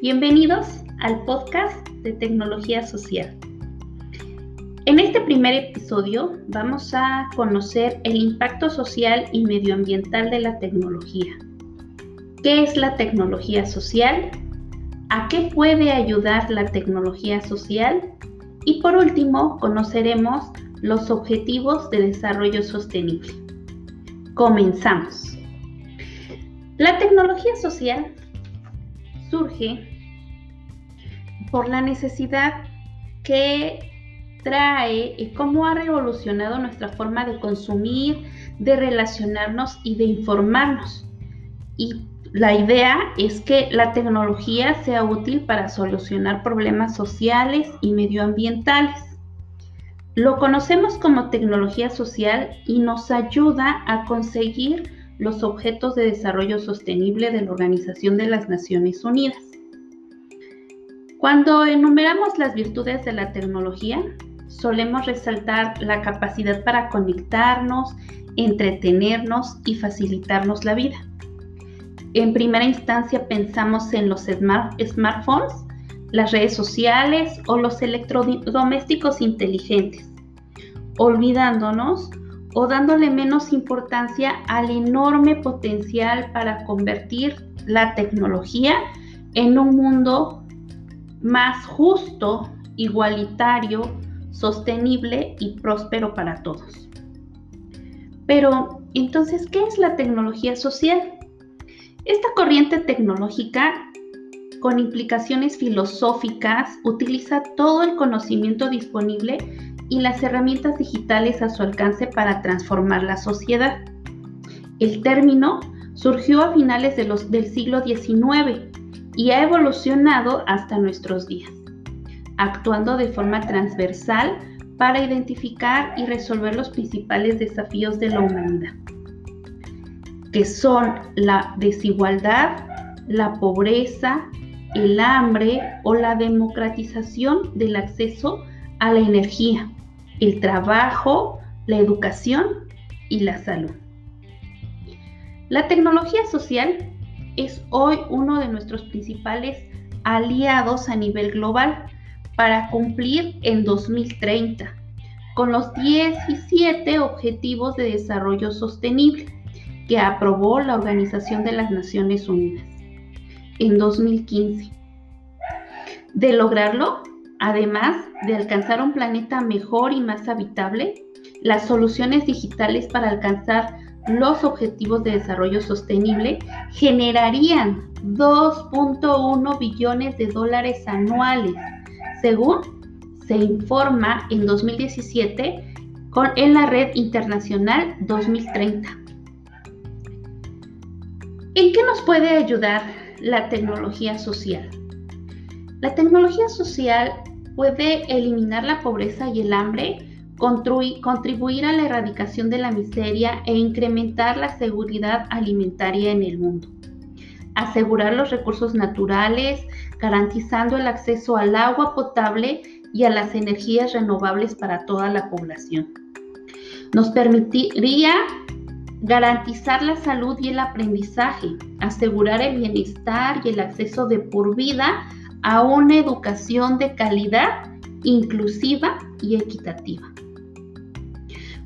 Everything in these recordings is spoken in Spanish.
Bienvenidos al podcast de Tecnología Social. En este primer episodio vamos a conocer el impacto social y medioambiental de la tecnología. ¿Qué es la tecnología social? ¿A qué puede ayudar la tecnología social? Y por último, conoceremos los objetivos de desarrollo sostenible. Comenzamos. La tecnología social surge por la necesidad que trae y cómo ha revolucionado nuestra forma de consumir, de relacionarnos y de informarnos. Y la idea es que la tecnología sea útil para solucionar problemas sociales y medioambientales. Lo conocemos como tecnología social y nos ayuda a conseguir los objetos de desarrollo sostenible de la Organización de las Naciones Unidas. Cuando enumeramos las virtudes de la tecnología, solemos resaltar la capacidad para conectarnos, entretenernos y facilitarnos la vida. En primera instancia pensamos en los smartphones, las redes sociales o los electrodomésticos inteligentes, olvidándonos o dándole menos importancia al enorme potencial para convertir la tecnología en un mundo más justo, igualitario, sostenible y próspero para todos. Pero, entonces, ¿qué es la tecnología social? Esta corriente tecnológica, con implicaciones filosóficas, utiliza todo el conocimiento disponible y las herramientas digitales a su alcance para transformar la sociedad. El término surgió a finales del siglo XIX y ha evolucionado hasta nuestros días, actuando de forma transversal para identificar y resolver los principales desafíos de la humanidad, que son la desigualdad, la pobreza, el hambre o la democratización del acceso a la energía, el trabajo, la educación y la salud. La tecnología social es hoy uno de nuestros principales aliados a nivel global para cumplir en 2030 con los 17 Objetivos de Desarrollo Sostenible que aprobó la Organización de las Naciones Unidas en 2015. De lograrlo, además de alcanzar un planeta mejor y más habitable, las soluciones digitales para alcanzar los objetivos de desarrollo sostenible generarían 2.1 billones de dólares anuales, según se informa en 2017 con, en la Red Internacional 2030. ¿En qué nos puede ayudar la tecnología social? La tecnología social puede eliminar la pobreza y el hambre contribuir a la erradicación de la miseria e incrementar la seguridad alimentaria en el mundo. Asegurar los recursos naturales, garantizando el acceso al agua potable y a las energías renovables para toda la población. Nos permitiría garantizar la salud y el aprendizaje, asegurar el bienestar y el acceso de por vida a una educación de calidad, inclusiva y equitativa.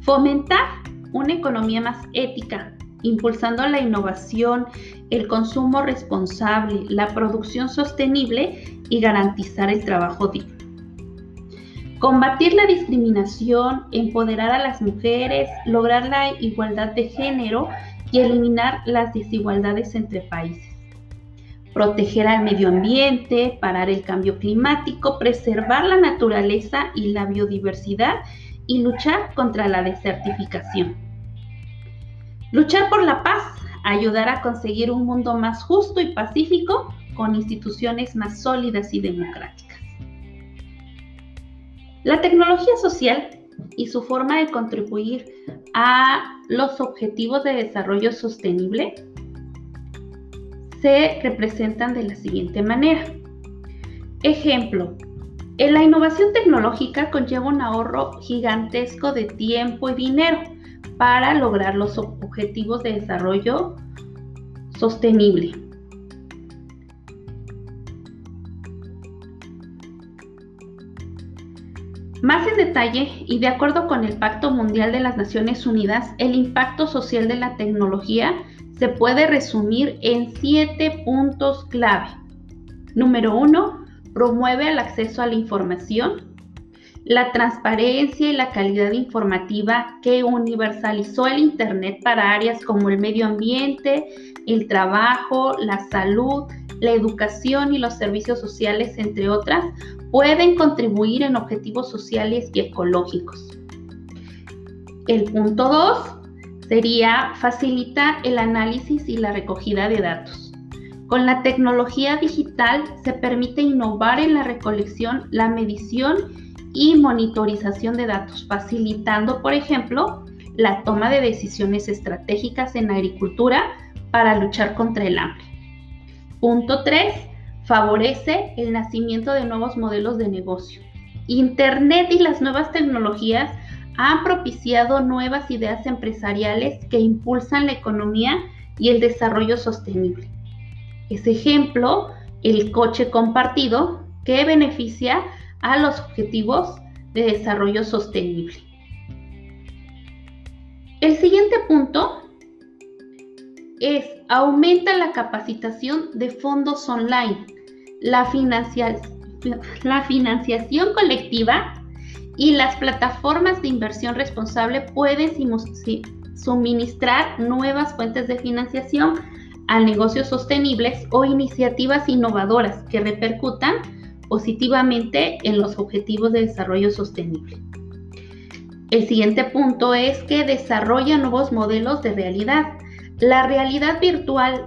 Fomentar una economía más ética, impulsando la innovación, el consumo responsable, la producción sostenible y garantizar el trabajo digno. Combatir la discriminación, empoderar a las mujeres, lograr la igualdad de género y eliminar las desigualdades entre países. Proteger al medio ambiente, parar el cambio climático, preservar la naturaleza y la biodiversidad y luchar contra la desertificación. Luchar por la paz, ayudar a conseguir un mundo más justo y pacífico con instituciones más sólidas y democráticas. La tecnología social y su forma de contribuir a los objetivos de desarrollo sostenible se representan de la siguiente manera. Ejemplo, eh, la innovación tecnológica conlleva un ahorro gigantesco de tiempo y dinero para lograr los objetivos de desarrollo sostenible. Más en detalle y de acuerdo con el Pacto Mundial de las Naciones Unidas, el impacto social de la tecnología se puede resumir en siete puntos clave. Número uno, promueve el acceso a la información, la transparencia y la calidad informativa que universalizó el Internet para áreas como el medio ambiente, el trabajo, la salud, la educación y los servicios sociales, entre otras, pueden contribuir en objetivos sociales y ecológicos. El punto 2 sería facilitar el análisis y la recogida de datos. Con la tecnología digital se permite innovar en la recolección, la medición y monitorización de datos, facilitando, por ejemplo, la toma de decisiones estratégicas en agricultura para luchar contra el hambre. Punto 3. Favorece el nacimiento de nuevos modelos de negocio. Internet y las nuevas tecnologías han propiciado nuevas ideas empresariales que impulsan la economía y el desarrollo sostenible. Es ejemplo el coche compartido que beneficia a los objetivos de desarrollo sostenible. El siguiente punto es aumenta la capacitación de fondos online, la, la financiación colectiva y las plataformas de inversión responsable pueden suministrar nuevas fuentes de financiación a negocios sostenibles o iniciativas innovadoras que repercutan positivamente en los objetivos de desarrollo sostenible. El siguiente punto es que desarrolla nuevos modelos de realidad. La realidad virtual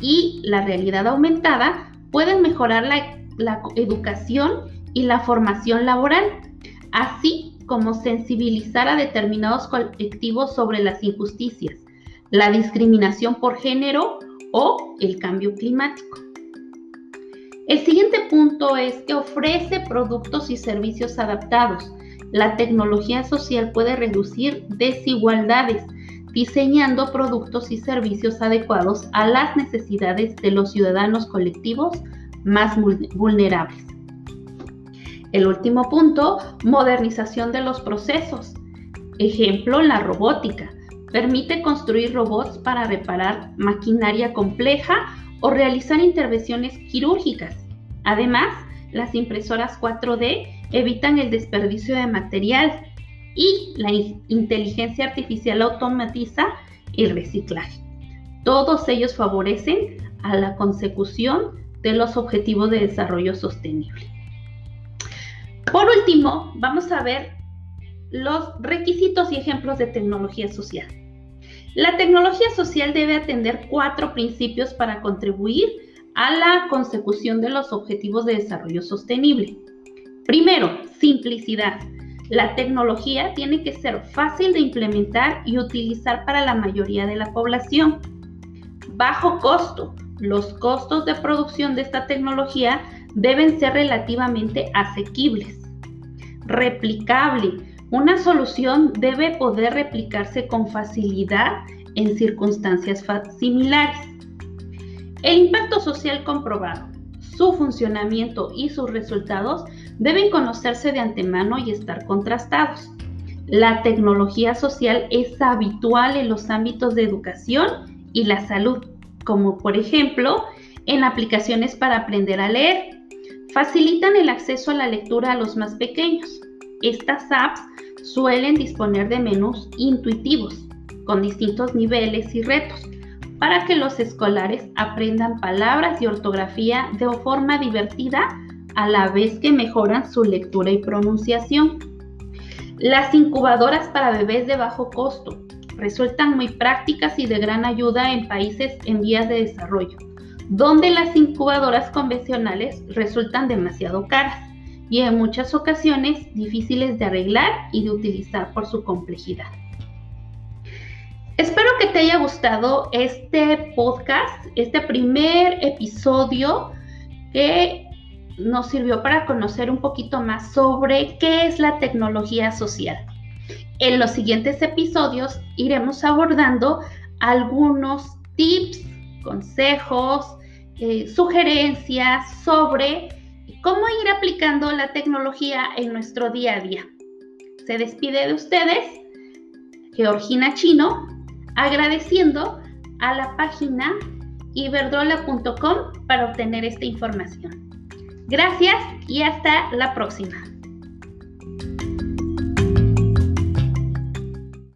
y la realidad aumentada pueden mejorar la, la educación y la formación laboral, así como sensibilizar a determinados colectivos sobre las injusticias, la discriminación por género o el cambio climático. El siguiente punto es que ofrece productos y servicios adaptados. La tecnología social puede reducir desigualdades diseñando productos y servicios adecuados a las necesidades de los ciudadanos colectivos más vulnerables. El último punto, modernización de los procesos. Ejemplo, la robótica. Permite construir robots para reparar maquinaria compleja o realizar intervenciones quirúrgicas. Además, las impresoras 4D evitan el desperdicio de material y la inteligencia artificial automatiza el reciclaje. Todos ellos favorecen a la consecución de los objetivos de desarrollo sostenible. Por último, vamos a ver los requisitos y ejemplos de tecnología social. La tecnología social debe atender cuatro principios para contribuir a la consecución de los objetivos de desarrollo sostenible. Primero, simplicidad. La tecnología tiene que ser fácil de implementar y utilizar para la mayoría de la población. Bajo costo. Los costos de producción de esta tecnología deben ser relativamente asequibles. Replicable. Una solución debe poder replicarse con facilidad en circunstancias similares. El impacto social comprobado, su funcionamiento y sus resultados deben conocerse de antemano y estar contrastados. La tecnología social es habitual en los ámbitos de educación y la salud, como por ejemplo en aplicaciones para aprender a leer. Facilitan el acceso a la lectura a los más pequeños. Estas apps suelen disponer de menús intuitivos con distintos niveles y retos para que los escolares aprendan palabras y ortografía de forma divertida a la vez que mejoran su lectura y pronunciación. Las incubadoras para bebés de bajo costo resultan muy prácticas y de gran ayuda en países en vías de desarrollo, donde las incubadoras convencionales resultan demasiado caras y en muchas ocasiones difíciles de arreglar y de utilizar por su complejidad. Espero que te haya gustado este podcast, este primer episodio que nos sirvió para conocer un poquito más sobre qué es la tecnología social. En los siguientes episodios iremos abordando algunos tips, consejos, eh, sugerencias sobre cómo ir aplicando la tecnología en nuestro día a día. Se despide de ustedes Georgina Chino, agradeciendo a la página iberdrola.com para obtener esta información. Gracias y hasta la próxima.